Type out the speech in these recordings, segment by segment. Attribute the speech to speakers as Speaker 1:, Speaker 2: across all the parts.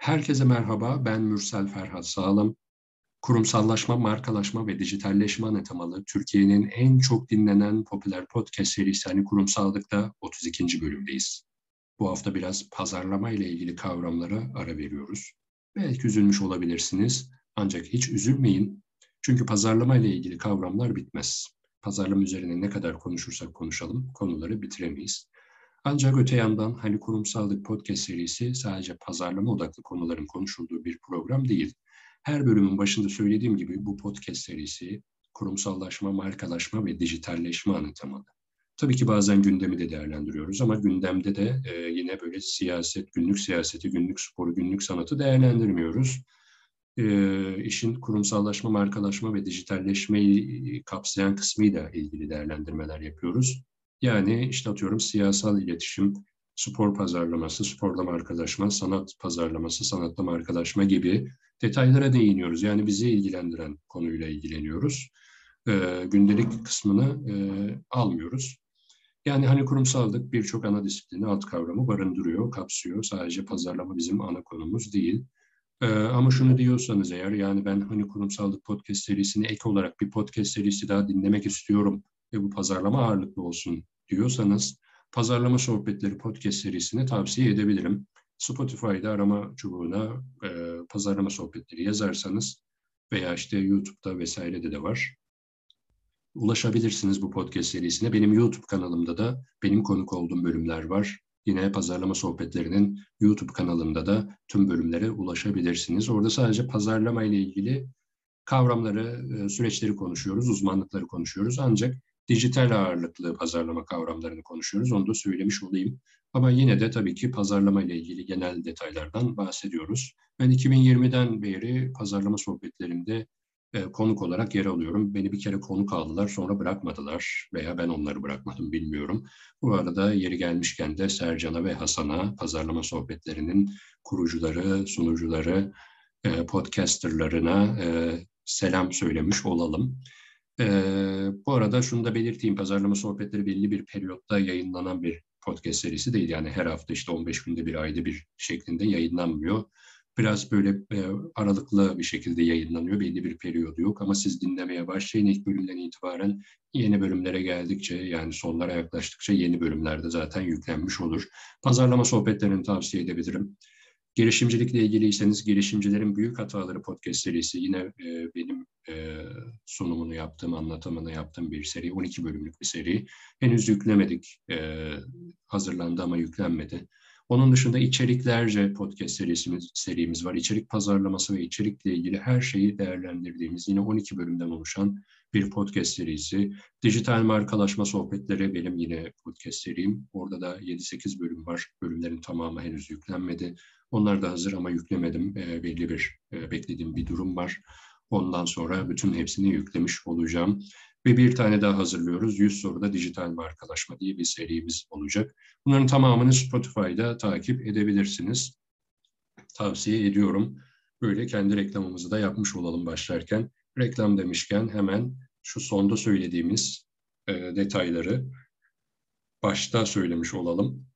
Speaker 1: Herkese merhaba, ben Mürsel Ferhat Sağlam. Kurumsallaşma, markalaşma ve dijitalleşme ana temalı Türkiye'nin en çok dinlenen popüler podcast serisi hani Kurumsallık'ta 32. bölümdeyiz. Bu hafta biraz pazarlama ile ilgili kavramlara ara veriyoruz. Belki üzülmüş olabilirsiniz ancak hiç üzülmeyin. Çünkü pazarlama ile ilgili kavramlar bitmez. Pazarlama üzerine ne kadar konuşursak konuşalım konuları bitiremeyiz. Ancak öte yandan hani kurumsallık podcast serisi sadece pazarlama odaklı konuların konuşulduğu bir program değil. Her bölümün başında söylediğim gibi bu podcast serisi kurumsallaşma, markalaşma ve dijitalleşme anlatamalı. Tabii ki bazen gündemi de değerlendiriyoruz ama gündemde de e, yine böyle siyaset, günlük siyaseti, günlük sporu, günlük sanatı değerlendirmiyoruz. E, işin kurumsallaşma, markalaşma ve dijitalleşmeyi kapsayan kısmıyla ilgili değerlendirmeler yapıyoruz. Yani işte atıyorum siyasal iletişim, spor pazarlaması, sporla markalaşma, sanat pazarlaması, sanatla markalaşma gibi detaylara değiniyoruz. Yani bizi ilgilendiren konuyla ilgileniyoruz. E, gündelik kısmını e, almıyoruz. Yani hani kurumsallık birçok ana disiplini, alt kavramı barındırıyor, kapsıyor. Sadece pazarlama bizim ana konumuz değil. Ee, ama şunu diyorsanız eğer yani ben hani kurumsallık podcast serisini ek olarak bir podcast serisi daha dinlemek istiyorum ve bu pazarlama ağırlıklı olsun diyorsanız Pazarlama Sohbetleri podcast serisini tavsiye edebilirim. Spotify'da arama çubuğuna e, pazarlama sohbetleri yazarsanız veya işte YouTube'da vesairede de var. Ulaşabilirsiniz bu podcast serisine. Benim YouTube kanalımda da benim konuk olduğum bölümler var. Yine pazarlama sohbetlerinin YouTube kanalımda da tüm bölümlere ulaşabilirsiniz. Orada sadece pazarlama ile ilgili kavramları, e, süreçleri konuşuyoruz, uzmanlıkları konuşuyoruz. Ancak dijital ağırlıklı pazarlama kavramlarını konuşuyoruz. Onu da söylemiş olayım. Ama yine de tabii ki pazarlama ile ilgili genel detaylardan bahsediyoruz. Ben 2020'den beri pazarlama sohbetlerinde e, konuk olarak yer alıyorum. Beni bir kere konuk aldılar sonra bırakmadılar veya ben onları bırakmadım bilmiyorum. Bu arada yeri gelmişken de Sercan'a ve Hasan'a pazarlama sohbetlerinin kurucuları, sunucuları, e, podcasterlarına e, selam söylemiş olalım. Ee, bu arada şunu da belirteyim, pazarlama sohbetleri belli bir periyotta yayınlanan bir podcast serisi değil. Yani her hafta işte 15 günde bir, ayda bir şeklinde yayınlanmıyor. Biraz böyle e, aralıklı bir şekilde yayınlanıyor. Belli bir periyodu yok ama siz dinlemeye başlayın ilk bölümden itibaren yeni bölümlere geldikçe yani sonlara yaklaştıkça yeni bölümlerde zaten yüklenmiş olur. Pazarlama sohbetlerini tavsiye edebilirim. Girişimcilikle ilgiliyseniz Girişimcilerin Büyük Hataları podcast serisi yine e, benim e, sunumunu yaptığım, anlatımını yaptığım bir seri. 12 bölümlük bir seri. Henüz yüklemedik. E, hazırlandı ama yüklenmedi. Onun dışında içeriklerce podcast serisimiz, serimiz var. İçerik pazarlaması ve içerikle ilgili her şeyi değerlendirdiğimiz yine 12 bölümden oluşan bir podcast serisi. Dijital markalaşma sohbetleri benim yine podcast serim. Orada da 7-8 bölüm var. Bölümlerin tamamı henüz yüklenmedi. Onlar da hazır ama yüklemedim. E, belli bir e, beklediğim bir durum var. Ondan sonra bütün hepsini yüklemiş olacağım. Ve bir tane daha hazırlıyoruz. 100 soruda dijital markalaşma diye bir serimiz olacak. Bunların tamamını Spotify'da takip edebilirsiniz. Tavsiye ediyorum. Böyle kendi reklamımızı da yapmış olalım başlarken. Reklam demişken hemen şu sonda söylediğimiz e, detayları başta söylemiş olalım.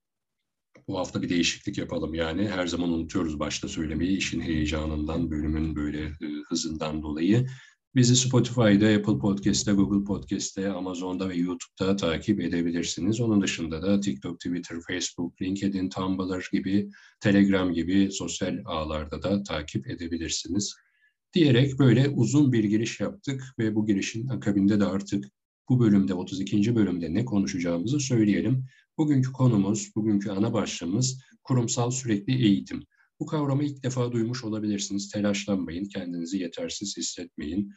Speaker 1: Bu hafta bir değişiklik yapalım yani. Her zaman unutuyoruz başta söylemeyi işin heyecanından, bölümün böyle e, hızından dolayı. Bizi Spotify'da, Apple Podcast'te, Google Podcast'te, Amazon'da ve YouTube'da takip edebilirsiniz. Onun dışında da TikTok, Twitter, Facebook, LinkedIn, Tumblr gibi, Telegram gibi sosyal ağlarda da takip edebilirsiniz. Diyerek böyle uzun bir giriş yaptık ve bu girişin akabinde de artık bu bölümde, 32. bölümde ne konuşacağımızı söyleyelim. Bugünkü konumuz, bugünkü ana başlığımız kurumsal sürekli eğitim. Bu kavramı ilk defa duymuş olabilirsiniz. Telaşlanmayın, kendinizi yetersiz hissetmeyin.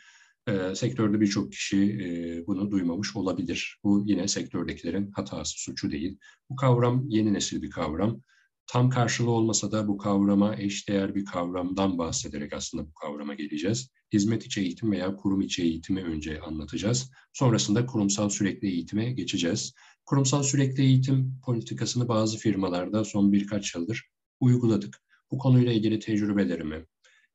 Speaker 1: E, sektörde birçok kişi e, bunu duymamış olabilir. Bu yine sektördekilerin hatası, suçu değil. Bu kavram yeni nesil bir kavram. Tam karşılığı olmasa da bu kavrama eşdeğer bir kavramdan bahsederek aslında bu kavrama geleceğiz. Hizmet içi eğitim veya kurum içi eğitimi önce anlatacağız. Sonrasında kurumsal sürekli eğitime geçeceğiz. Kurumsal sürekli eğitim politikasını bazı firmalarda son birkaç yıldır uyguladık. Bu konuyla ilgili tecrübelerimi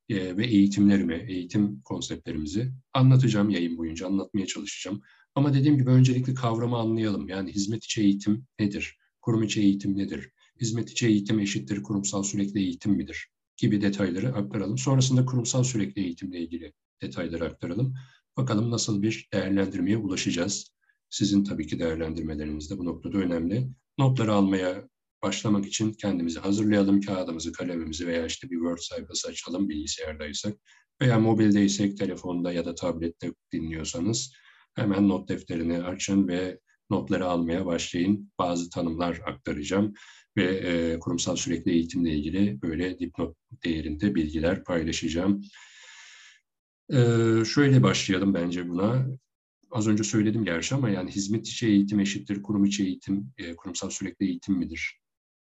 Speaker 1: e, ve eğitimlerimi, eğitim konseptlerimizi anlatacağım yayın boyunca, anlatmaya çalışacağım. Ama dediğim gibi öncelikle kavramı anlayalım. Yani hizmet içi eğitim nedir? Kurum içi eğitim nedir? Hizmet içi eğitim eşittir kurumsal sürekli eğitim midir? gibi detayları aktaralım. Sonrasında kurumsal sürekli eğitimle ilgili detayları aktaralım. Bakalım nasıl bir değerlendirmeye ulaşacağız. Sizin tabii ki değerlendirmeleriniz de bu noktada önemli. Notları almaya başlamak için kendimizi hazırlayalım. Kağıdımızı, kalemimizi veya işte bir Word sayfası açalım bilgisayardaysak veya mobildeysek telefonda ya da tablette dinliyorsanız hemen not defterini açın ve notları almaya başlayın. Bazı tanımlar aktaracağım ve e, kurumsal sürekli eğitimle ilgili böyle dipnot değerinde bilgiler paylaşacağım. E, şöyle başlayalım bence buna. Az önce söyledim gerçi ama yani hizmet içi eğitim eşittir kurum içi eğitim, e, kurumsal sürekli eğitim midir?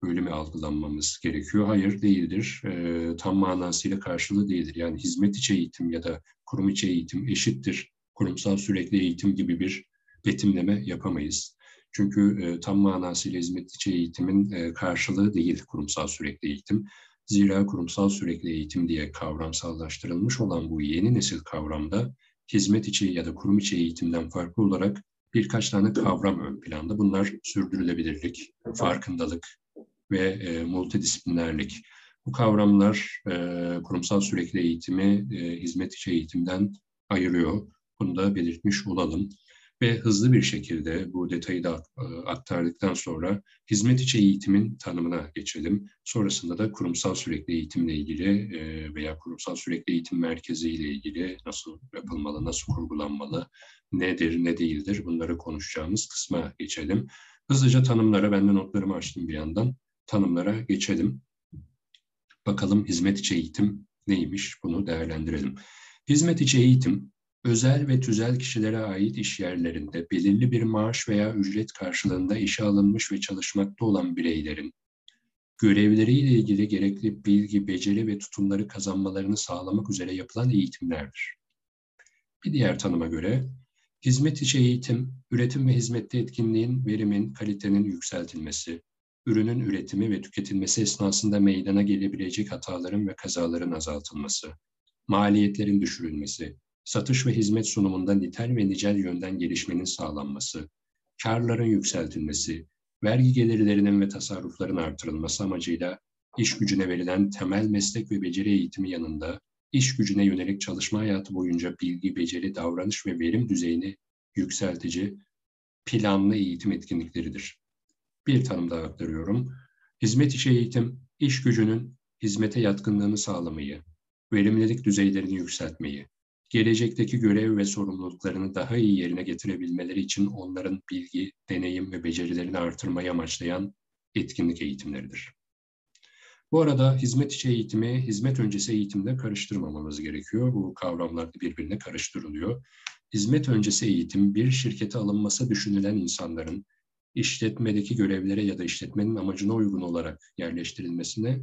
Speaker 1: Böyle mi algılanmamız gerekiyor? Hayır değildir. E, tam manasıyla karşılığı değildir. Yani hizmet içi eğitim ya da kurum içi eğitim eşittir kurumsal sürekli eğitim gibi bir betimleme yapamayız. Çünkü e, tam manasıyla hizmet içi eğitimin e, karşılığı değil kurumsal sürekli eğitim. Zira kurumsal sürekli eğitim diye kavramsallaştırılmış olan bu yeni nesil kavramda hizmet içi ya da kurum içi eğitimden farklı olarak birkaç tane kavram ön planda. Bunlar sürdürülebilirlik, farkındalık ve e, multidisiplinerlik. Bu kavramlar e, kurumsal sürekli eğitimi e, hizmet içi eğitimden ayırıyor. Bunu da belirtmiş olalım ve hızlı bir şekilde bu detayı da e, aktardıktan sonra hizmet içi eğitimin tanımına geçelim. Sonrasında da kurumsal sürekli eğitimle ilgili e, veya kurumsal sürekli eğitim merkezi ile ilgili nasıl yapılmalı, nasıl kurgulanmalı, nedir, ne değildir bunları konuşacağımız kısma geçelim. Hızlıca tanımlara, ben de notlarımı açtım bir yandan, tanımlara geçelim. Bakalım hizmet içi eğitim neymiş bunu değerlendirelim. Hizmet içi eğitim özel ve tüzel kişilere ait iş yerlerinde belirli bir maaş veya ücret karşılığında işe alınmış ve çalışmakta olan bireylerin görevleriyle ilgili gerekli bilgi, beceri ve tutumları kazanmalarını sağlamak üzere yapılan eğitimlerdir. Bir diğer tanıma göre hizmet içi eğitim, üretim ve hizmette etkinliğin, verimin, kalitenin yükseltilmesi, ürünün üretimi ve tüketilmesi esnasında meydana gelebilecek hataların ve kazaların azaltılması, maliyetlerin düşürülmesi, satış ve hizmet sunumunda nitel ve nicel yönden gelişmenin sağlanması, karların yükseltilmesi, vergi gelirlerinin ve tasarrufların artırılması amacıyla iş gücüne verilen temel meslek ve beceri eğitimi yanında iş gücüne yönelik çalışma hayatı boyunca bilgi, beceri, davranış ve verim düzeyini yükseltici planlı eğitim etkinlikleridir. Bir tanım daha aktarıyorum. Hizmet işi eğitim, iş gücünün hizmete yatkınlığını sağlamayı, verimlilik düzeylerini yükseltmeyi, gelecekteki görev ve sorumluluklarını daha iyi yerine getirebilmeleri için onların bilgi, deneyim ve becerilerini artırmayı amaçlayan etkinlik eğitimleridir. Bu arada hizmet içi eğitimi, hizmet öncesi eğitimle karıştırmamamız gerekiyor. Bu kavramlar birbirine karıştırılıyor. Hizmet öncesi eğitim, bir şirkete alınması düşünülen insanların işletmedeki görevlere ya da işletmenin amacına uygun olarak yerleştirilmesine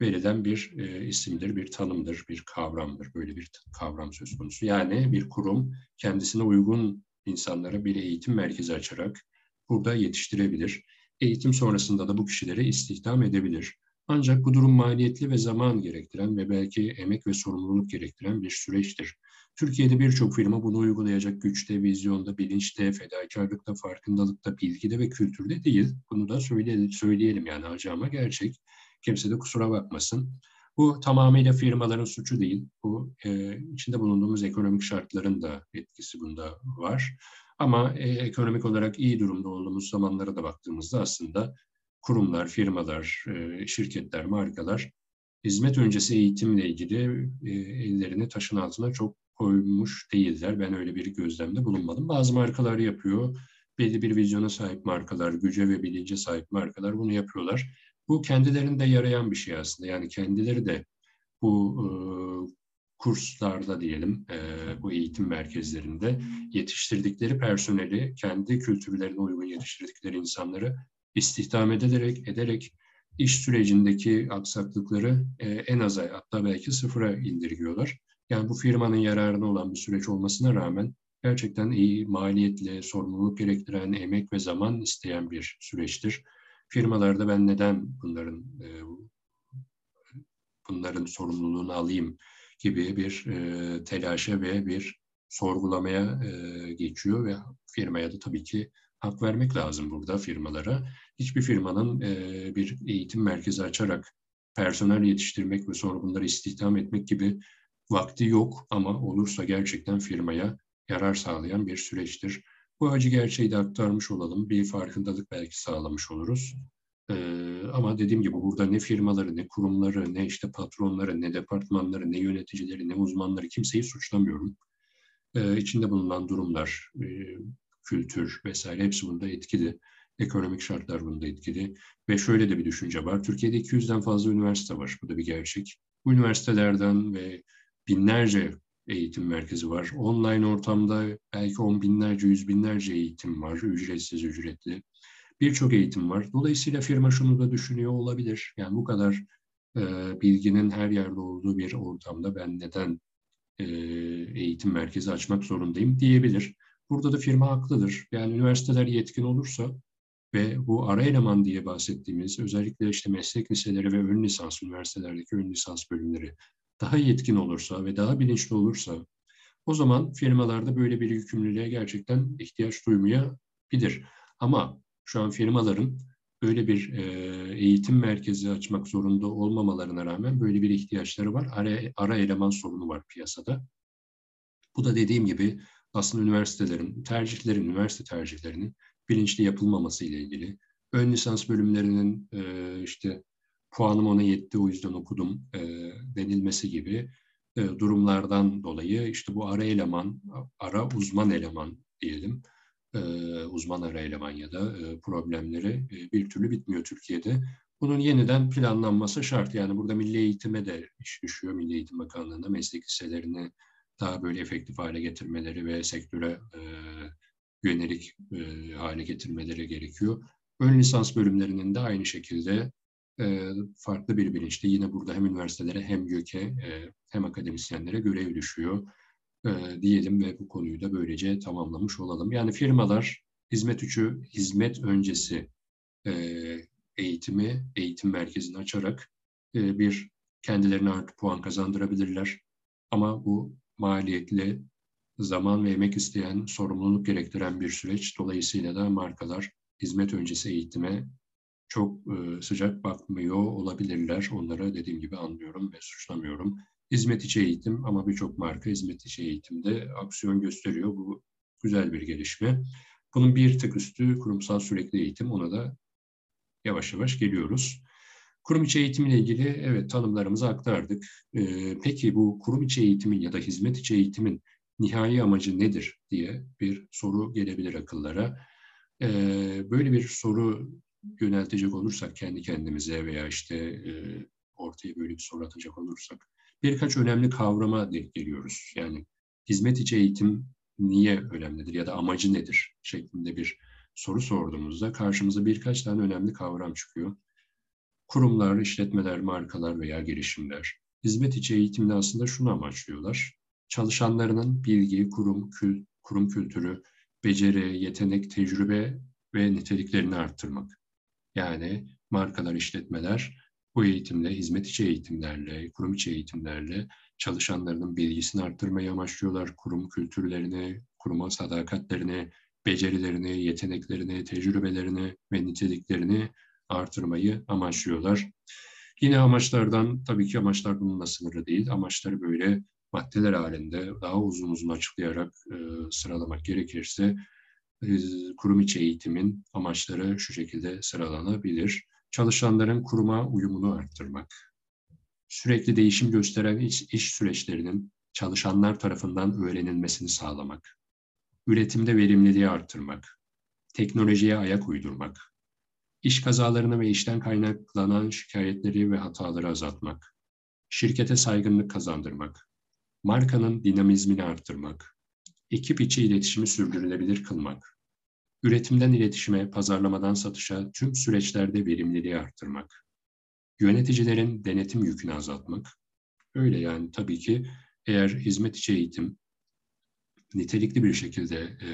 Speaker 1: verilen bir e, isimdir, bir tanımdır, bir kavramdır. Böyle bir kavram söz konusu. Yani bir kurum kendisine uygun insanlara bir eğitim merkezi açarak burada yetiştirebilir. Eğitim sonrasında da bu kişileri istihdam edebilir. Ancak bu durum maliyetli ve zaman gerektiren ve belki emek ve sorumluluk gerektiren bir süreçtir. Türkiye'de birçok firma bunu uygulayacak güçte, vizyonda, bilinçte, fedakarlıkta, farkındalıkta, bilgide ve kültürde değil. Bunu da söyleyelim, söyleyelim yani acama gerçek. Kimse de kusura bakmasın. Bu tamamıyla firmaların suçu değil. Bu e, içinde bulunduğumuz ekonomik şartların da etkisi bunda var. Ama e, ekonomik olarak iyi durumda olduğumuz zamanlara da baktığımızda aslında kurumlar, firmalar, e, şirketler, markalar hizmet öncesi eğitimle ilgili e, ellerini taşın altına çok koymuş değiller. Ben öyle bir gözlemde bulunmadım. Bazı markalar yapıyor. Belli bir vizyona sahip markalar, güce ve bilince sahip markalar bunu yapıyorlar. Bu kendilerinde yarayan bir şey aslında. Yani kendileri de bu e, kurslarda diyelim, e, bu eğitim merkezlerinde yetiştirdikleri personeli, kendi kültürlerine uygun yetiştirdikleri insanları istihdam ederek, ederek iş sürecindeki aksaklıkları e, en aza hatta belki sıfıra indirgiyorlar. Yani bu firmanın yararına olan bir süreç olmasına rağmen gerçekten iyi maliyetli, sorumluluk gerektiren, emek ve zaman isteyen bir süreçtir firmalarda ben neden bunların e, bunların sorumluluğunu alayım gibi bir e, telaşa ve bir sorgulamaya e, geçiyor ve firmaya da tabii ki hak vermek lazım burada firmalara. Hiçbir firmanın e, bir eğitim merkezi açarak personel yetiştirmek ve sonra bunları istihdam etmek gibi vakti yok ama olursa gerçekten firmaya yarar sağlayan bir süreçtir. Bu acı gerçeği de aktarmış olalım. Bir farkındalık belki sağlamış oluruz. Ee, ama dediğim gibi burada ne firmaları, ne kurumları, ne işte patronları, ne departmanları, ne yöneticileri, ne uzmanları kimseyi suçlamıyorum. Ee, içinde bulunan durumlar, e, kültür vesaire hepsi bunda etkili. Ekonomik şartlar bunda etkili. Ve şöyle de bir düşünce var. Türkiye'de 200'den fazla üniversite var. Bu da bir gerçek. Bu üniversitelerden ve binlerce eğitim merkezi var. Online ortamda belki on binlerce, yüz binlerce eğitim var. Ücretsiz, ücretli. Birçok eğitim var. Dolayısıyla firma şunu da düşünüyor olabilir. Yani bu kadar e, bilginin her yerde olduğu bir ortamda ben neden e, eğitim merkezi açmak zorundayım diyebilir. Burada da firma haklıdır. Yani üniversiteler yetkin olursa ve bu ara eleman diye bahsettiğimiz özellikle işte meslek liseleri ve ön lisans üniversitelerdeki ön lisans bölümleri daha yetkin olursa ve daha bilinçli olursa o zaman firmalarda böyle bir yükümlülüğe gerçekten ihtiyaç duymayabilir. Ama şu an firmaların böyle bir e, eğitim merkezi açmak zorunda olmamalarına rağmen böyle bir ihtiyaçları var. Ara, ara eleman sorunu var piyasada. Bu da dediğim gibi aslında üniversitelerin, tercihlerin, üniversite tercihlerinin bilinçli yapılmaması ile ilgili. Ön lisans bölümlerinin e, işte puanım ona yetti o yüzden okudum e, denilmesi gibi e, durumlardan dolayı işte bu ara eleman, ara uzman eleman diyelim, e, uzman ara eleman ya da e, problemleri e, bir türlü bitmiyor Türkiye'de. Bunun yeniden planlanması şart. Yani burada milli eğitime de iş düşüyor. Milli Eğitim Bakanlığı'nda meslek liselerini daha böyle efektif hale getirmeleri ve sektöre e, yönelik e, hale getirmeleri gerekiyor. Ön lisans bölümlerinin de aynı şekilde e, farklı bir bilinçte yine burada hem üniversitelere hem YÖK'e e, hem akademisyenlere görev düşüyor e, diyelim ve bu konuyu da böylece tamamlamış olalım. Yani firmalar hizmet üçü, hizmet öncesi e, eğitimi, eğitim merkezini açarak e, bir kendilerine artı puan kazandırabilirler. Ama bu maliyetli, zaman ve emek isteyen, sorumluluk gerektiren bir süreç. Dolayısıyla da markalar hizmet öncesi eğitime çok sıcak bakmıyor olabilirler. Onlara dediğim gibi anlıyorum ve suçlamıyorum. Hizmet içi eğitim ama birçok marka hizmet içi eğitimde aksiyon gösteriyor. Bu güzel bir gelişme. Bunun bir tık üstü kurumsal sürekli eğitim. Ona da yavaş yavaş geliyoruz. Kurum içi eğitimle ilgili evet tanımlarımızı aktardık. Ee, peki bu kurum içi eğitimin ya da hizmet içi eğitimin nihai amacı nedir diye bir soru gelebilir akıllara. Ee, böyle bir soru yöneltecek olursak kendi kendimize veya işte e, ortaya böyle bir soru atacak olursak birkaç önemli kavrama denk geliyoruz. Yani hizmet içi eğitim niye önemlidir ya da amacı nedir şeklinde bir soru sorduğumuzda karşımıza birkaç tane önemli kavram çıkıyor. Kurumlar, işletmeler, markalar veya girişimler hizmet içi eğitimde aslında şunu amaçlıyorlar. Çalışanlarının bilgi, kurum, kül, kurum kültürü, beceri, yetenek, tecrübe ve niteliklerini arttırmak. Yani markalar, işletmeler bu eğitimle, hizmet içi eğitimlerle, kurum içi eğitimlerle çalışanlarının bilgisini arttırmayı amaçlıyorlar. Kurum kültürlerini, kuruma sadakatlerini, becerilerini, yeteneklerini, tecrübelerini ve niteliklerini artırmayı amaçlıyorlar. Yine amaçlardan, tabii ki amaçlar bununla sınırlı değil. Amaçları böyle maddeler halinde daha uzun uzun açıklayarak e, sıralamak gerekirse kurum içi eğitimin amaçları şu şekilde sıralanabilir. Çalışanların kuruma uyumunu arttırmak, sürekli değişim gösteren iş, iş süreçlerinin çalışanlar tarafından öğrenilmesini sağlamak, üretimde verimliliği arttırmak, teknolojiye ayak uydurmak, iş kazalarını ve işten kaynaklanan şikayetleri ve hataları azaltmak, şirkete saygınlık kazandırmak, markanın dinamizmini arttırmak, ekip içi iletişimi sürdürülebilir kılmak, üretimden iletişime, pazarlamadan satışa tüm süreçlerde verimliliği arttırmak, yöneticilerin denetim yükünü azaltmak, öyle yani tabii ki eğer hizmet içi eğitim nitelikli bir şekilde e,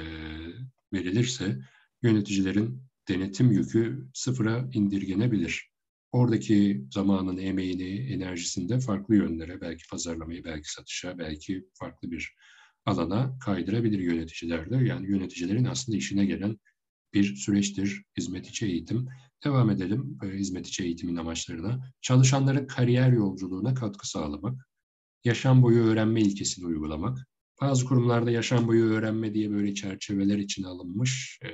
Speaker 1: verilirse yöneticilerin denetim yükü sıfıra indirgenebilir. Oradaki zamanın, emeğini, enerjisini de farklı yönlere, belki pazarlamayı, belki satışa, belki farklı bir alana kaydırabilir yöneticiler de. Yani yöneticilerin aslında işine gelen bir süreçtir hizmet içi eğitim. Devam edelim e, hizmet içi eğitimin amaçlarına. Çalışanların kariyer yolculuğuna katkı sağlamak, yaşam boyu öğrenme ilkesini uygulamak. Bazı kurumlarda yaşam boyu öğrenme diye böyle çerçeveler içine alınmış e,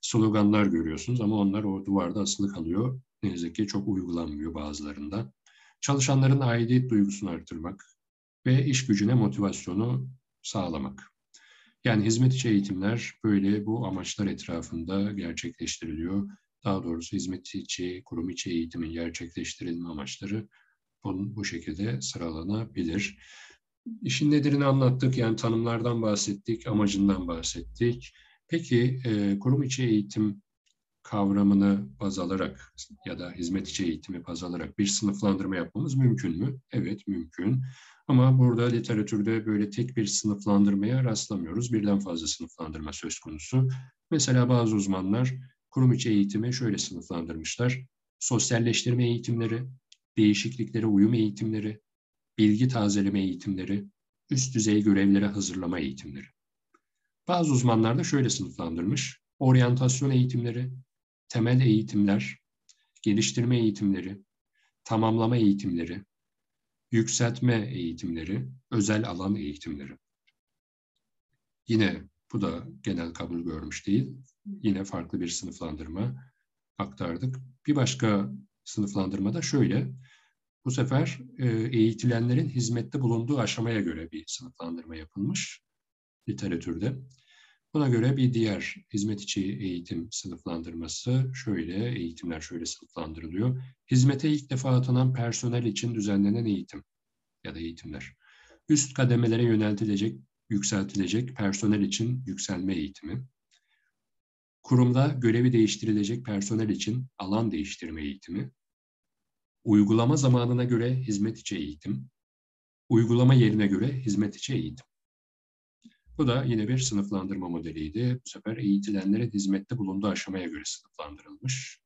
Speaker 1: sloganlar görüyorsunuz ama onlar o duvarda asılı kalıyor. Ne yazık ki çok uygulanmıyor bazılarında. Çalışanların aidiyet duygusunu artırmak ve iş gücüne motivasyonu sağlamak. Yani hizmet içi eğitimler böyle bu amaçlar etrafında gerçekleştiriliyor. Daha doğrusu hizmet içi, kurum içi eğitimin gerçekleştirilme amaçları bu, bu şekilde sıralanabilir. İşin nedirini anlattık, yani tanımlardan bahsettik, amacından bahsettik. Peki e, kurum içi eğitim kavramını baz alarak ya da hizmet içi eğitimi baz alarak bir sınıflandırma yapmamız mümkün mü? Evet, mümkün. Ama burada literatürde böyle tek bir sınıflandırmaya rastlamıyoruz. Birden fazla sınıflandırma söz konusu. Mesela bazı uzmanlar kurum içi eğitimi şöyle sınıflandırmışlar. Sosyalleştirme eğitimleri, değişikliklere uyum eğitimleri, bilgi tazeleme eğitimleri, üst düzey görevlere hazırlama eğitimleri. Bazı uzmanlar da şöyle sınıflandırmış. Oryantasyon eğitimleri, temel eğitimler, geliştirme eğitimleri, tamamlama eğitimleri, yükseltme eğitimleri, özel alan eğitimleri. Yine bu da genel kabul görmüş değil. Yine farklı bir sınıflandırma aktardık. Bir başka sınıflandırma da şöyle. Bu sefer e, eğitilenlerin hizmette bulunduğu aşamaya göre bir sınıflandırma yapılmış literatürde. Buna göre bir diğer hizmet içi eğitim sınıflandırması şöyle, eğitimler şöyle sınıflandırılıyor. Hizmete ilk defa atanan personel için düzenlenen eğitim ya da eğitimler. Üst kademelere yöneltilecek, yükseltilecek personel için yükselme eğitimi. Kurumda görevi değiştirilecek personel için alan değiştirme eğitimi. Uygulama zamanına göre hizmet içi eğitim. Uygulama yerine göre hizmet içi eğitim. Bu da yine bir sınıflandırma modeliydi. Bu sefer eğitilenlerin hizmette bulunduğu aşamaya göre sınıflandırılmış.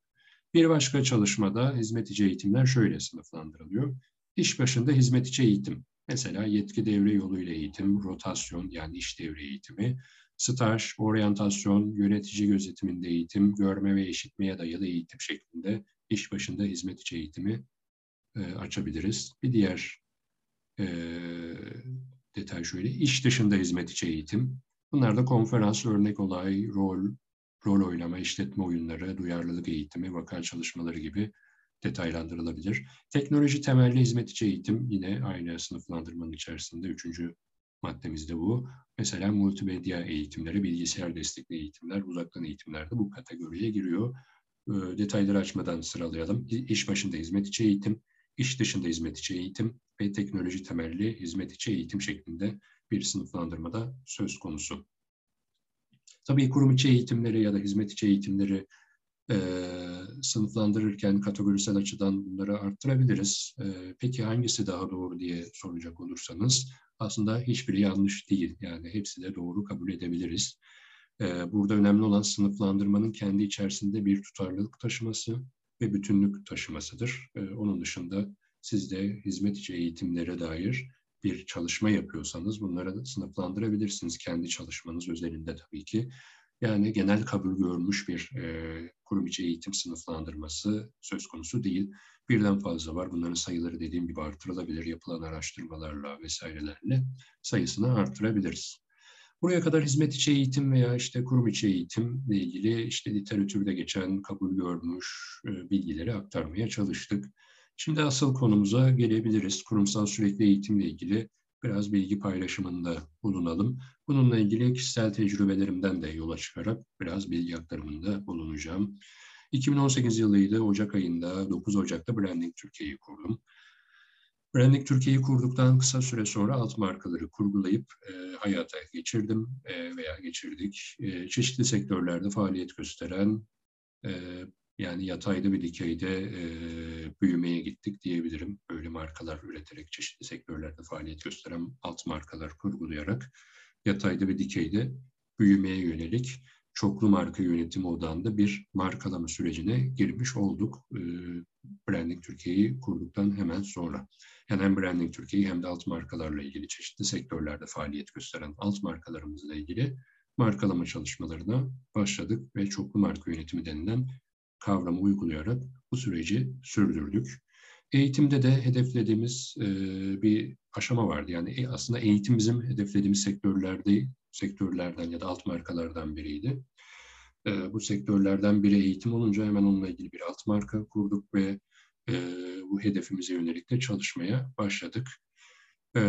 Speaker 1: Bir başka çalışmada hizmet içi eğitimler şöyle sınıflandırılıyor. İş başında hizmet içi eğitim. Mesela yetki devre yoluyla eğitim, rotasyon yani iş devre eğitimi, staj, oryantasyon, yönetici gözetiminde eğitim, görme ve işitmeye dayalı eğitim şeklinde iş başında hizmet içi eğitimi e, açabiliriz. Bir diğer e, detay şöyle. İş dışında hizmet içi eğitim. Bunlar da konferans, örnek olay, rol, rol oynama, işletme oyunları, duyarlılık eğitimi, vaka çalışmaları gibi detaylandırılabilir. Teknoloji temelli hizmet içi eğitim yine aynı sınıflandırmanın içerisinde. Üçüncü maddemiz de bu. Mesela multimedya eğitimleri, bilgisayar destekli eğitimler, uzaktan eğitimler de bu kategoriye giriyor. Detayları açmadan sıralayalım. İş başında hizmet içi eğitim, iş dışında hizmet içi eğitim ve teknoloji temelli hizmet içi eğitim şeklinde bir sınıflandırmada söz konusu. Tabii kurum içi eğitimleri ya da hizmet içi eğitimleri e, sınıflandırırken kategorisel açıdan bunları arttırabiliriz. E, peki hangisi daha doğru diye soracak olursanız aslında hiçbiri yanlış değil. Yani hepsi de doğru kabul edebiliriz. E, burada önemli olan sınıflandırmanın kendi içerisinde bir tutarlılık taşıması ve bütünlük taşımasıdır. E, onun dışında siz de hizmet içi eğitimlere dair bir çalışma yapıyorsanız bunları sınıflandırabilirsiniz kendi çalışmanız özelinde tabii ki. Yani genel kabul görmüş bir e, kurum içi eğitim sınıflandırması söz konusu değil. Birden fazla var. Bunların sayıları dediğim gibi artırılabilir. Yapılan araştırmalarla vesairelerle sayısını artırabiliriz. Buraya kadar hizmet içi eğitim veya işte kurum içi eğitimle ilgili işte literatürde geçen kabul görmüş e, bilgileri aktarmaya çalıştık. Şimdi asıl konumuza gelebiliriz. Kurumsal sürekli eğitimle ilgili biraz bilgi paylaşımında bulunalım. Bununla ilgili kişisel tecrübelerimden de yola çıkarak biraz bilgi aktarımında bulunacağım. 2018 yılıydı. Ocak ayında 9 Ocak'ta Branding Türkiye'yi kurdum. Branding Türkiye'yi kurduktan kısa süre sonra alt markaları kurgulayıp e, hayata geçirdim e, veya geçirdik. E, çeşitli sektörlerde faaliyet gösteren e, yani yatayda bir dikeyde e, büyümeye gittik diyebilirim. Böyle markalar üreterek çeşitli sektörlerde faaliyet gösteren alt markalar kurgulayarak yatayda bir dikeyde büyümeye yönelik çoklu marka yönetimi odağında bir markalama sürecine girmiş olduk. E, Branding Türkiye'yi kurduktan hemen sonra. Yani hem Branding Türkiye'yi hem de alt markalarla ilgili çeşitli sektörlerde faaliyet gösteren alt markalarımızla ilgili markalama çalışmalarına başladık ve çoklu marka yönetimi denilen kavramı uygulayarak bu süreci sürdürdük. Eğitimde de hedeflediğimiz e, bir aşama vardı. Yani e, aslında eğitim bizim hedeflediğimiz sektörlerde sektörlerden ya da alt markalardan biriydi. E, bu sektörlerden biri eğitim olunca hemen onunla ilgili bir alt marka kurduk ve e, bu hedefimize yönelik de çalışmaya başladık. E,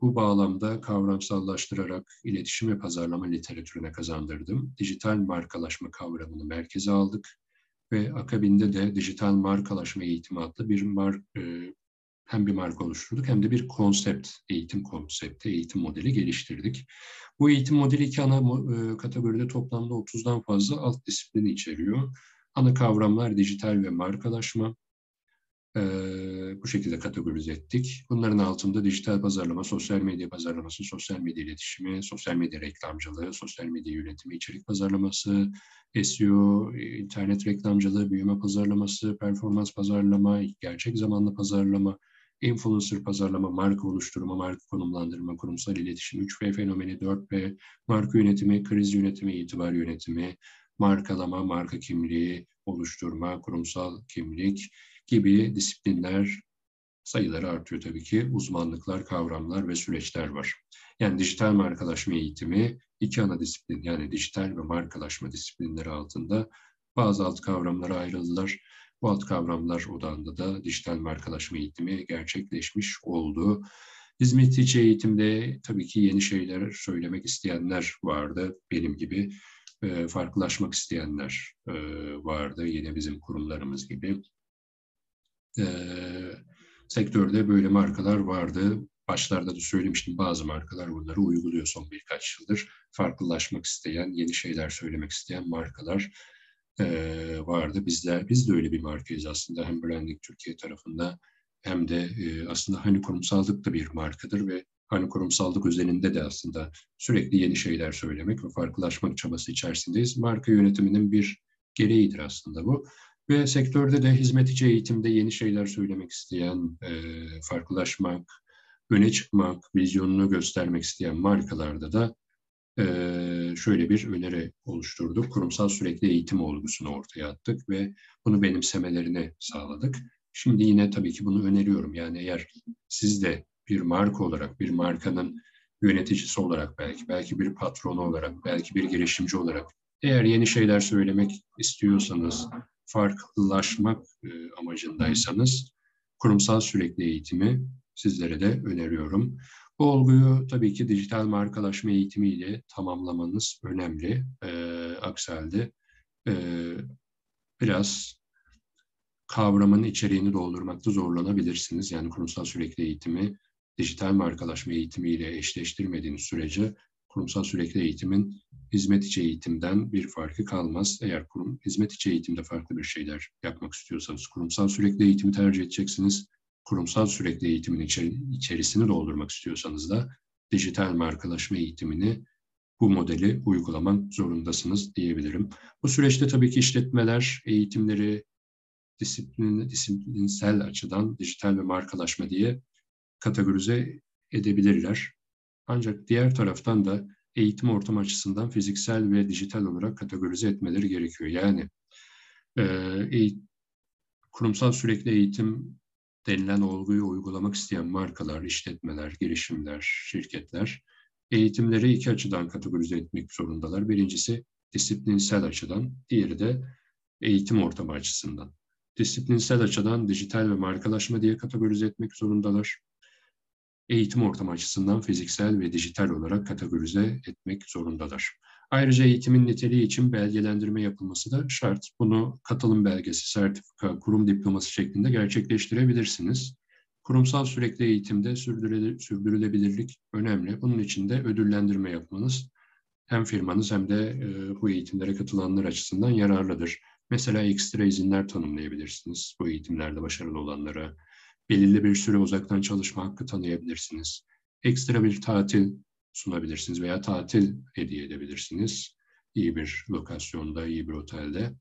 Speaker 1: bu bağlamda kavramsallaştırarak iletişim ve pazarlama literatürüne kazandırdım. Dijital markalaşma kavramını merkeze aldık ve akabinde de dijital markalaşma eğitimi adlı bir mar e, hem bir marka oluşturduk hem de bir konsept, eğitim konsepti, eğitim modeli geliştirdik. Bu eğitim modeli iki ana e, kategoride toplamda 30'dan fazla alt disiplini içeriyor. Ana kavramlar dijital ve markalaşma, e, bu şekilde kategorize ettik. Bunların altında dijital pazarlama, sosyal medya pazarlaması, sosyal medya iletişimi, sosyal medya reklamcılığı, sosyal medya yönetimi, içerik pazarlaması, SEO, internet reklamcılığı, büyüme pazarlaması, performans pazarlama, gerçek zamanlı pazarlama, influencer pazarlama, marka oluşturma, marka konumlandırma, kurumsal iletişim, 3P fenomeni, 4P, marka yönetimi, kriz yönetimi, itibar yönetimi, markalama, marka kimliği oluşturma, kurumsal kimlik, gibi disiplinler sayıları artıyor tabii ki. Uzmanlıklar, kavramlar ve süreçler var. Yani dijital markalaşma eğitimi iki ana disiplin yani dijital ve markalaşma disiplinleri altında bazı alt kavramlara ayrıldılar. Bu alt kavramlar odağında da dijital markalaşma eğitimi gerçekleşmiş oldu. Hizmet eğitimde tabii ki yeni şeyler söylemek isteyenler vardı benim gibi. farklılaşmak isteyenler vardı yine bizim kurumlarımız gibi e, sektörde böyle markalar vardı. Başlarda da söylemiştim bazı markalar bunları uyguluyor son birkaç yıldır. Farklılaşmak isteyen, yeni şeyler söylemek isteyen markalar e, vardı. Bizler, biz de öyle bir markayız aslında hem Branding Türkiye tarafında hem de e, aslında hani kurumsallık da bir markadır ve hani kurumsallık üzerinde de aslında sürekli yeni şeyler söylemek ve farklılaşmak çabası içerisindeyiz. Marka yönetiminin bir gereğidir aslında bu. Ve sektörde de hizmetici eğitimde yeni şeyler söylemek isteyen, e, farklılaşmak, öne çıkmak, vizyonunu göstermek isteyen markalarda da e, şöyle bir öneri oluşturduk. Kurumsal sürekli eğitim olgusunu ortaya attık ve bunu benimsemelerini sağladık. Şimdi yine tabii ki bunu öneriyorum. Yani eğer siz de bir marka olarak, bir markanın yöneticisi olarak belki, belki bir patronu olarak, belki bir girişimci olarak eğer yeni şeyler söylemek istiyorsanız, farklılaşmak e, amacındaysanız kurumsal sürekli eğitimi sizlere de öneriyorum. Bu olguyu tabii ki dijital markalaşma eğitimiyle tamamlamanız önemli. E, aksi e, biraz kavramın içeriğini doldurmakta zorlanabilirsiniz. Yani kurumsal sürekli eğitimi dijital markalaşma eğitimiyle eşleştirmediğiniz sürece kurumsal sürekli eğitimin hizmet içi eğitimden bir farkı kalmaz. Eğer kurum hizmet içi eğitimde farklı bir şeyler yapmak istiyorsanız kurumsal sürekli eğitimi tercih edeceksiniz. Kurumsal sürekli eğitimin içeri, içerisini doldurmak istiyorsanız da dijital markalaşma eğitimini bu modeli uygulamak zorundasınız diyebilirim. Bu süreçte tabii ki işletmeler eğitimleri disiplin, disiplinsel açıdan dijital ve markalaşma diye kategorize edebilirler. Ancak diğer taraftan da eğitim ortamı açısından fiziksel ve dijital olarak kategorize etmeleri gerekiyor. Yani e, kurumsal sürekli eğitim denilen olguyu uygulamak isteyen markalar, işletmeler, girişimler, şirketler eğitimleri iki açıdan kategorize etmek zorundalar. Birincisi disiplinsel açıdan, diğeri de eğitim ortamı açısından. Disiplinsel açıdan dijital ve markalaşma diye kategorize etmek zorundalar eğitim ortamı açısından fiziksel ve dijital olarak kategorize etmek zorundalar. Ayrıca eğitimin niteliği için belgelendirme yapılması da şart. Bunu katılım belgesi, sertifika, kurum diploması şeklinde gerçekleştirebilirsiniz. Kurumsal sürekli eğitimde sürdürülebilirlik önemli. Bunun için de ödüllendirme yapmanız hem firmanız hem de e, bu eğitimlere katılanlar açısından yararlıdır. Mesela ekstra izinler tanımlayabilirsiniz bu eğitimlerde başarılı olanlara belirli bir süre uzaktan çalışma hakkı tanıyabilirsiniz. Ekstra bir tatil sunabilirsiniz veya tatil hediye edebilirsiniz. İyi bir lokasyonda, iyi bir otelde.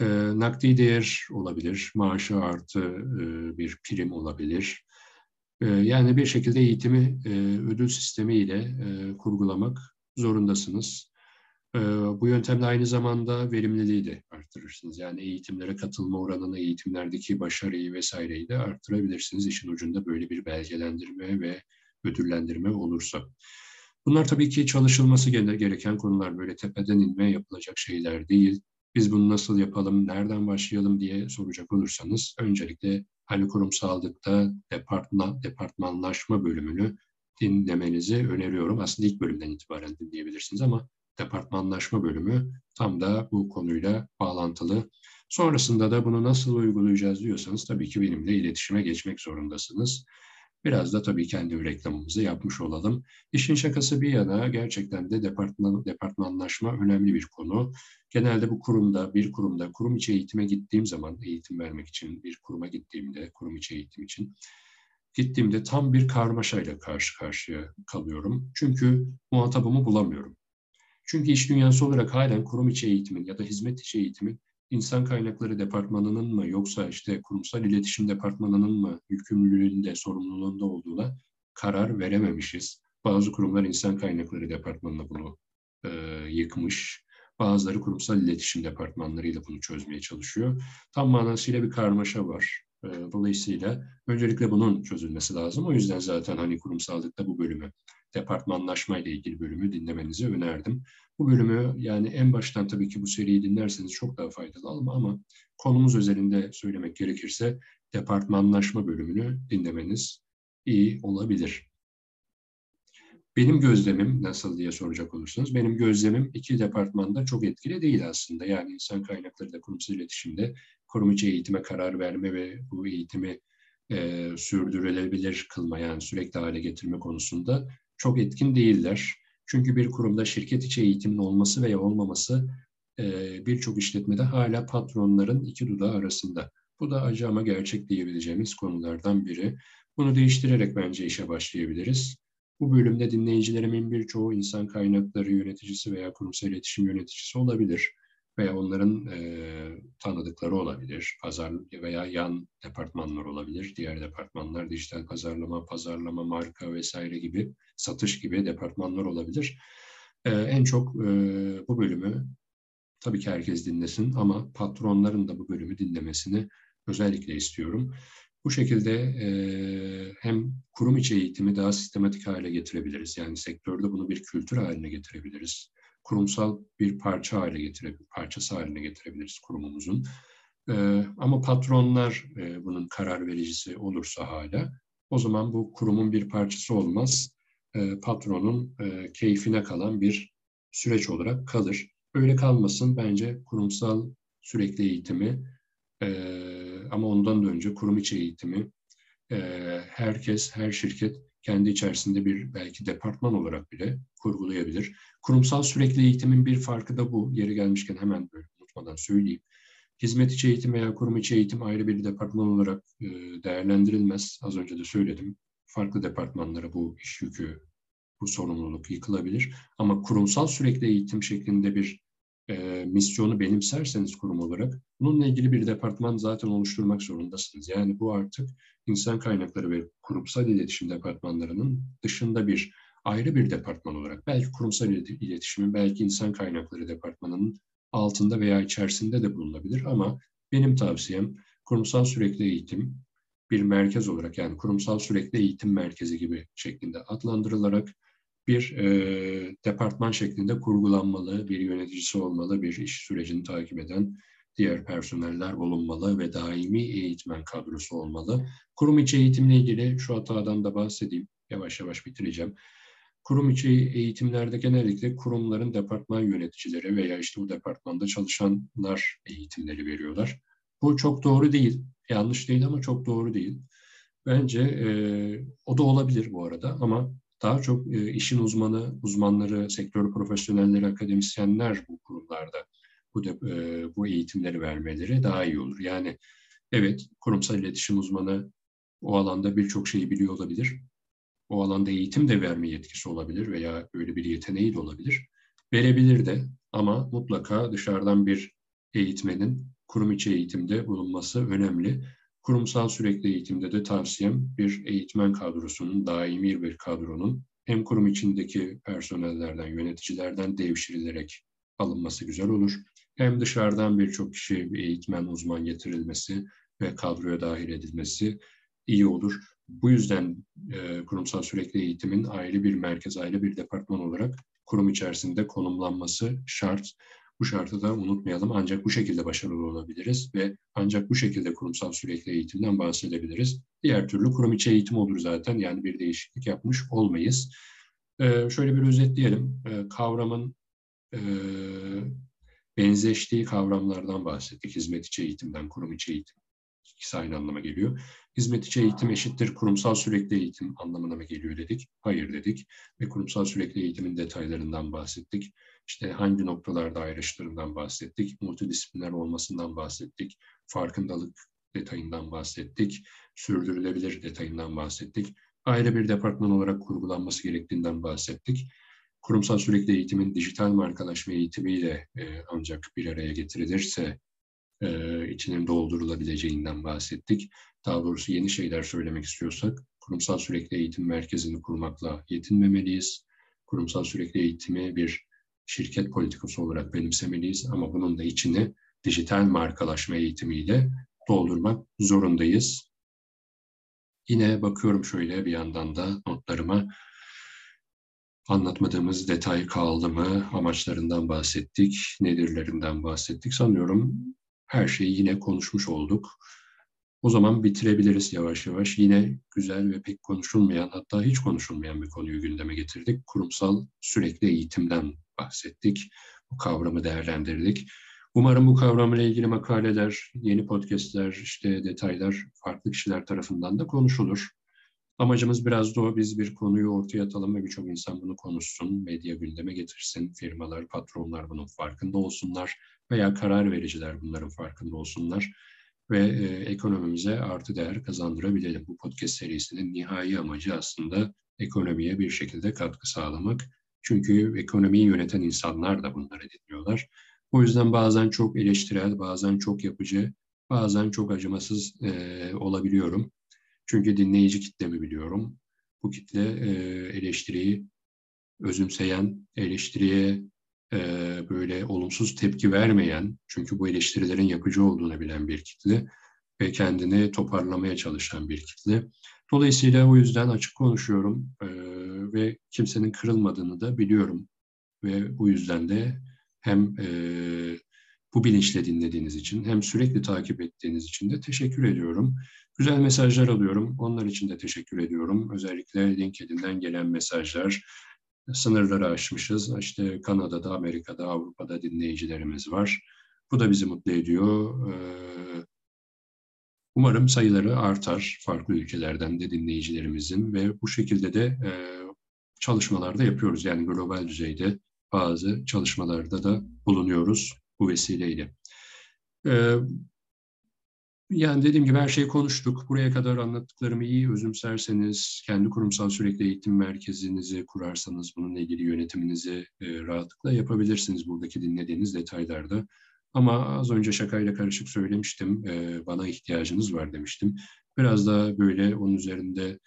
Speaker 1: E, nakdi değer olabilir, maaşı artı e, bir prim olabilir. E, yani bir şekilde eğitimi e, ödül sistemiyle e, kurgulamak zorundasınız. Bu yöntemle aynı zamanda verimliliği de arttırırsınız. Yani eğitimlere katılma oranını, eğitimlerdeki başarıyı vesaireyi de arttırabilirsiniz. İşin ucunda böyle bir belgelendirme ve ödüllendirme olursa. Bunlar tabii ki çalışılması gereken konular. Böyle tepeden inme yapılacak şeyler değil. Biz bunu nasıl yapalım, nereden başlayalım diye soracak olursanız öncelikle hani kurumsallıkta departman, departmanlaşma bölümünü dinlemenizi öneriyorum. Aslında ilk bölümden itibaren dinleyebilirsiniz ama departmanlaşma bölümü tam da bu konuyla bağlantılı. Sonrasında da bunu nasıl uygulayacağız diyorsanız tabii ki benimle iletişime geçmek zorundasınız. Biraz da tabii kendi reklamımızı yapmış olalım. İşin şakası bir yana gerçekten de departman, departmanlaşma önemli bir konu. Genelde bu kurumda, bir kurumda, kurum içi eğitime gittiğim zaman, eğitim vermek için bir kuruma gittiğimde, kurum içi eğitim için gittiğimde tam bir karmaşayla karşı karşıya kalıyorum. Çünkü muhatabımı bulamıyorum. Çünkü iş dünyası olarak halen kurum içi eğitimin ya da hizmet içi eğitimin insan kaynakları departmanının mı yoksa işte kurumsal iletişim departmanının mı yükümlülüğünde, sorumluluğunda olduğuna karar verememişiz. Bazı kurumlar insan kaynakları departmanına bunu e, yıkmış. Bazıları kurumsal iletişim departmanlarıyla bunu çözmeye çalışıyor. Tam manasıyla bir karmaşa var. E, dolayısıyla öncelikle bunun çözülmesi lazım. O yüzden zaten hani kurumsallıkta bu bölümü, departmanlaşma ile ilgili bölümü dinlemenizi önerdim. Bu bölümü yani en baştan tabii ki bu seriyi dinlerseniz çok daha faydalı ama, ama konumuz özelinde söylemek gerekirse departmanlaşma bölümünü dinlemeniz iyi olabilir. Benim gözlemim nasıl diye soracak olursanız, benim gözlemim iki departmanda çok etkili değil aslında. Yani insan kaynakları da kurumsal iletişimde kurum içi eğitime karar verme ve bu eğitimi e, sürdürülebilir kılma yani sürekli hale getirme konusunda çok etkin değiller. Çünkü bir kurumda şirket içi eğitimin olması veya olmaması e, birçok işletmede hala patronların iki dudağı arasında. Bu da acı ama gerçek diyebileceğimiz konulardan biri. Bunu değiştirerek bence işe başlayabiliriz. Bu bölümde dinleyicilerimin birçoğu insan kaynakları yöneticisi veya kurumsal iletişim yöneticisi olabilir veya onların e, tanıdıkları olabilir. Pazar veya yan departmanlar olabilir. Diğer departmanlar dijital pazarlama, pazarlama, marka vesaire gibi, satış gibi departmanlar olabilir. E, en çok e, bu bölümü tabii ki herkes dinlesin ama patronların da bu bölümü dinlemesini özellikle istiyorum. Bu şekilde e, hem kurum içi eğitimi daha sistematik hale getirebiliriz. Yani sektörde bunu bir kültür haline getirebiliriz kurumsal bir parça haline getirebiliriz, parçası haline getirebiliriz kurumumuzun. E, ama patronlar e, bunun karar vericisi olursa hala o zaman bu kurumun bir parçası olmaz. E, patronun e, keyfine kalan bir süreç olarak kalır. Öyle kalmasın bence kurumsal sürekli eğitimi e, ama ondan da önce kurum içi eğitimi e, herkes, her şirket kendi içerisinde bir belki departman olarak bile kurgulayabilir. Kurumsal sürekli eğitimin bir farkı da bu. Yeri gelmişken hemen unutmadan söyleyeyim. Hizmet içi eğitim veya kurum içi eğitim ayrı bir departman olarak e, değerlendirilmez. Az önce de söyledim. Farklı departmanlara bu iş yükü, bu sorumluluk yıkılabilir. Ama kurumsal sürekli eğitim şeklinde bir e, misyonu benimserseniz kurum olarak bununla ilgili bir departman zaten oluşturmak zorundasınız. Yani bu artık insan kaynakları ve kurumsal iletişim departmanlarının dışında bir ayrı bir departman olarak belki kurumsal iletişimin belki insan kaynakları departmanının altında veya içerisinde de bulunabilir ama benim tavsiyem kurumsal sürekli eğitim bir merkez olarak yani kurumsal sürekli eğitim merkezi gibi şeklinde adlandırılarak bir e, departman şeklinde kurgulanmalı, bir yöneticisi olmalı, bir iş sürecini takip eden diğer personeller bulunmalı ve daimi eğitmen kadrosu olmalı. Kurum içi eğitimle ilgili şu hatadan da bahsedeyim. Yavaş yavaş bitireceğim. Kurum içi eğitimlerde genellikle kurumların departman yöneticileri veya işte bu departmanda çalışanlar eğitimleri veriyorlar. Bu çok doğru değil. Yanlış değil ama çok doğru değil. Bence e, o da olabilir bu arada ama daha çok e, işin uzmanı, uzmanları, sektör profesyonelleri, akademisyenler bu kurumlarda bu, de, e, bu eğitimleri vermeleri daha iyi olur. Yani evet kurumsal iletişim uzmanı o alanda birçok şeyi biliyor olabilir. O alanda eğitim de verme yetkisi olabilir veya öyle bir yeteneği de olabilir. Verebilir de ama mutlaka dışarıdan bir eğitmenin kurum içi eğitimde bulunması önemli. Kurumsal sürekli eğitimde de tavsiyem bir eğitmen kadrosunun, daimi bir kadronun hem kurum içindeki personellerden, yöneticilerden devşirilerek alınması güzel olur. Hem dışarıdan birçok kişi, eğitmen, uzman getirilmesi ve kadroya dahil edilmesi iyi olur. Bu yüzden e, kurumsal sürekli eğitimin ayrı bir merkez, ayrı bir departman olarak kurum içerisinde konumlanması şart. Bu şartı da unutmayalım. Ancak bu şekilde başarılı olabiliriz ve ancak bu şekilde kurumsal sürekli eğitimden bahsedebiliriz. Diğer türlü kurum içi eğitim olur zaten. Yani bir değişiklik yapmış olmayız. Ee, şöyle bir özetleyelim. Ee, kavramın e, benzeştiği kavramlardan bahsettik. Hizmet içi eğitimden, kurum içi eğitim. İkisi aynı anlama geliyor. Hizmet içi eğitim eşittir kurumsal sürekli eğitim anlamına mı geliyor dedik. Hayır dedik. Ve kurumsal sürekli eğitimin detaylarından bahsettik. İşte hangi noktalarda ayrıştığından bahsettik. Multidisipliner olmasından bahsettik. Farkındalık detayından bahsettik. Sürdürülebilir detayından bahsettik. Ayrı bir departman olarak kurgulanması gerektiğinden bahsettik. Kurumsal sürekli eğitimin dijital markalaşma eğitimiyle e, ancak bir araya getirilirse e, içinin doldurulabileceğinden bahsettik. Daha doğrusu yeni şeyler söylemek istiyorsak kurumsal sürekli eğitim merkezini kurmakla yetinmemeliyiz. Kurumsal sürekli eğitimi bir şirket politikası olarak benimsemeliyiz ama bunun da içini dijital markalaşma eğitimiyle doldurmak zorundayız. Yine bakıyorum şöyle bir yandan da notlarıma. Anlatmadığımız detay kaldı mı? Amaçlarından bahsettik, nedirlerinden bahsettik. Sanıyorum her şeyi yine konuşmuş olduk. O zaman bitirebiliriz yavaş yavaş. Yine güzel ve pek konuşulmayan hatta hiç konuşulmayan bir konuyu gündeme getirdik. Kurumsal sürekli eğitimden bahsettik. Bu kavramı değerlendirdik. Umarım bu kavramla ilgili makaleler, yeni podcastler, işte detaylar farklı kişiler tarafından da konuşulur. Amacımız biraz da o, biz bir konuyu ortaya atalım ve birçok insan bunu konuşsun, medya gündeme getirsin, firmalar, patronlar bunun farkında olsunlar veya karar vericiler bunların farkında olsunlar ve e, ekonomimize artı değer kazandırabilelim. Bu podcast serisinin nihai amacı aslında ekonomiye bir şekilde katkı sağlamak. Çünkü ekonomiyi yöneten insanlar da bunları dinliyorlar. O yüzden bazen çok eleştirel, bazen çok yapıcı, bazen çok acımasız e, olabiliyorum. Çünkü dinleyici kitlemi biliyorum. Bu kitle e, eleştiriyi özümseyen, eleştiriye e, böyle olumsuz tepki vermeyen, çünkü bu eleştirilerin yapıcı olduğunu bilen bir kitle ve kendini toparlamaya çalışan bir kitle. Dolayısıyla o yüzden açık konuşuyorum e, ve kimsenin kırılmadığını da biliyorum. Ve bu yüzden de hem e, bu bilinçle dinlediğiniz için hem sürekli takip ettiğiniz için de teşekkür ediyorum. Güzel mesajlar alıyorum. Onlar için de teşekkür ediyorum. Özellikle LinkedIn'den gelen mesajlar. Sınırları aşmışız. İşte Kanada'da, Amerika'da, Avrupa'da dinleyicilerimiz var. Bu da bizi mutlu ediyor. Ee, umarım sayıları artar farklı ülkelerden de dinleyicilerimizin ve bu şekilde de e, çalışmalarda yapıyoruz. Yani global düzeyde bazı çalışmalarda da bulunuyoruz bu vesileyle. Yani dediğim gibi her şeyi konuştuk. Buraya kadar anlattıklarımı iyi özümserseniz, kendi kurumsal sürekli eğitim merkezinizi kurarsanız, bununla ilgili yönetiminizi rahatlıkla yapabilirsiniz buradaki dinlediğiniz detaylarda. Ama az önce şakayla karışık söylemiştim, bana ihtiyacınız var demiştim. Biraz daha böyle onun üzerinde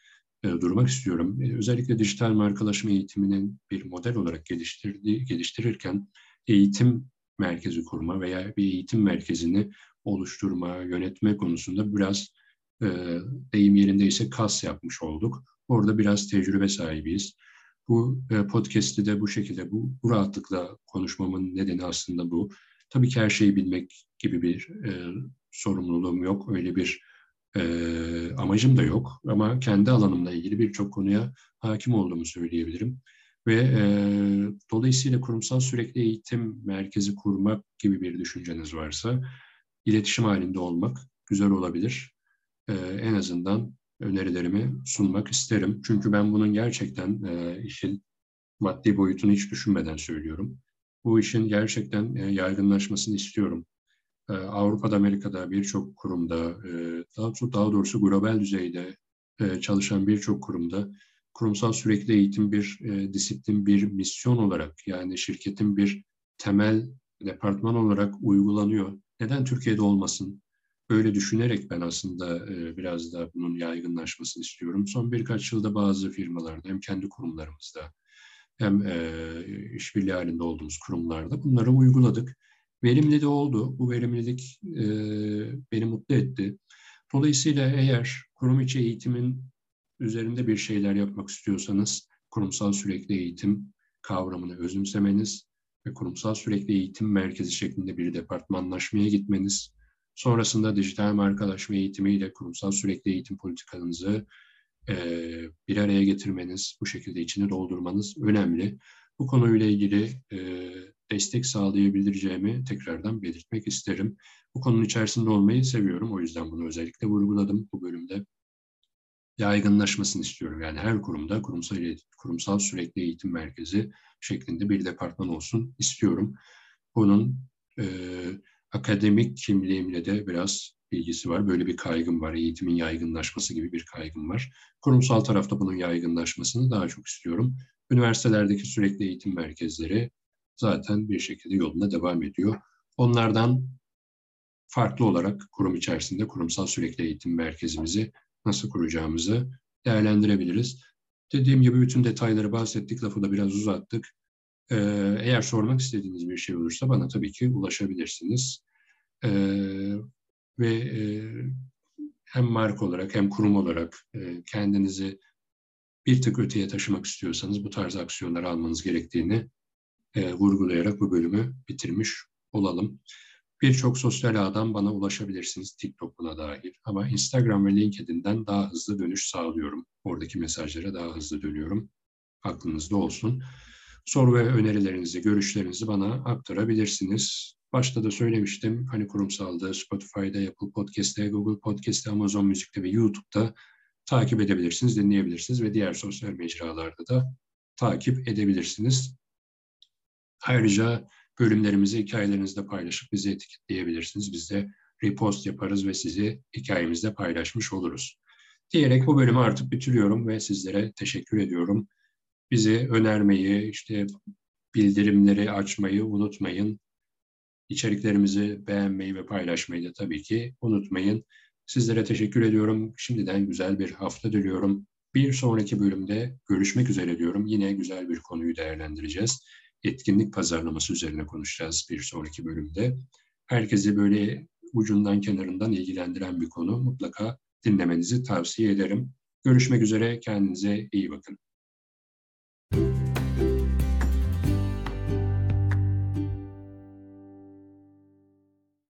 Speaker 1: durmak istiyorum. Özellikle dijital markalaşma eğitiminin bir model olarak geliştirdiği, geliştirirken eğitim merkezi kurma veya bir eğitim merkezini oluşturma, yönetme konusunda biraz e, deyim yerindeyse kas yapmış olduk. Orada biraz tecrübe sahibiyiz. Bu e, podcast'i de bu şekilde, bu, bu rahatlıkla konuşmamın nedeni aslında bu. Tabii ki her şeyi bilmek gibi bir e, sorumluluğum yok. Öyle bir e, amacım da yok. Ama kendi alanımla ilgili birçok konuya hakim olduğumu söyleyebilirim. Ve e, dolayısıyla kurumsal sürekli eğitim merkezi kurmak gibi bir düşünceniz varsa iletişim halinde olmak güzel olabilir. E, en azından önerilerimi sunmak isterim. Çünkü ben bunun gerçekten e, işin maddi boyutunu hiç düşünmeden söylüyorum. Bu işin gerçekten e, yaygınlaşmasını istiyorum. E, Avrupa'da, Amerika'da birçok kurumda, e, daha, daha doğrusu global düzeyde e, çalışan birçok kurumda kurumsal sürekli eğitim bir e, disiplin, bir misyon olarak yani şirketin bir temel departman olarak uygulanıyor. Neden Türkiye'de olmasın? Böyle düşünerek ben aslında e, biraz da bunun yaygınlaşmasını istiyorum. Son birkaç yılda bazı firmalarda hem kendi kurumlarımızda hem e, işbirliği halinde olduğumuz kurumlarda bunları uyguladık. Verimli de oldu. Bu verimlilik e, beni mutlu etti. Dolayısıyla eğer kurum içi eğitimin üzerinde bir şeyler yapmak istiyorsanız kurumsal sürekli eğitim kavramını özümsemeniz ve kurumsal sürekli eğitim merkezi şeklinde bir departmanlaşmaya gitmeniz, sonrasında dijital markalaşma eğitimiyle kurumsal sürekli eğitim politikanızı e, bir araya getirmeniz, bu şekilde içini doldurmanız önemli. Bu konuyla ilgili e, destek sağlayabileceğimi tekrardan belirtmek isterim. Bu konunun içerisinde olmayı seviyorum. O yüzden bunu özellikle vurguladım bu bölümde. Yaygınlaşmasını istiyorum. Yani her kurumda kurumsal, kurumsal sürekli eğitim merkezi şeklinde bir departman olsun istiyorum. Bunun e, akademik kimliğimle de biraz ilgisi var. Böyle bir kaygım var. Eğitimin yaygınlaşması gibi bir kaygım var. Kurumsal tarafta bunun yaygınlaşmasını daha çok istiyorum. Üniversitelerdeki sürekli eğitim merkezleri zaten bir şekilde yoluna devam ediyor. Onlardan farklı olarak kurum içerisinde kurumsal sürekli eğitim merkezimizi nasıl kuracağımızı değerlendirebiliriz. Dediğim gibi bütün detayları bahsettik, lafı da biraz uzattık. Ee, eğer sormak istediğiniz bir şey olursa bana tabii ki ulaşabilirsiniz. Ee, ve e, hem marka olarak hem kurum olarak e, kendinizi bir tık öteye taşımak istiyorsanız bu tarz aksiyonları almanız gerektiğini e, vurgulayarak bu bölümü bitirmiş olalım. Birçok sosyal ağdan bana ulaşabilirsiniz, TikTok buna dahil. Ama Instagram ve LinkedIn'den daha hızlı dönüş sağlıyorum. Oradaki mesajlara daha hızlı dönüyorum. Aklınızda olsun. Soru ve önerilerinizi, görüşlerinizi bana aktarabilirsiniz. Başta da söylemiştim, hani kurumsalda, Spotify'da, Apple Podcast'te, Google Podcast'te, Amazon Müzik'te ve YouTube'da takip edebilirsiniz, dinleyebilirsiniz ve diğer sosyal mecralarda da takip edebilirsiniz. Ayrıca bölümlerimizi hikayelerinizde paylaşıp bizi etiketleyebilirsiniz. Biz de repost yaparız ve sizi hikayemizde paylaşmış oluruz. Diyerek bu bölümü artık bitiriyorum ve sizlere teşekkür ediyorum. Bizi önermeyi, işte bildirimleri açmayı unutmayın. İçeriklerimizi beğenmeyi ve paylaşmayı da tabii ki unutmayın. Sizlere teşekkür ediyorum. Şimdiden güzel bir hafta diliyorum. Bir sonraki bölümde görüşmek üzere diyorum. Yine güzel bir konuyu değerlendireceğiz. Etkinlik pazarlaması üzerine konuşacağız bir sonraki bölümde. Herkesi böyle ucundan kenarından ilgilendiren bir konu mutlaka dinlemenizi tavsiye ederim. Görüşmek üzere, kendinize iyi bakın.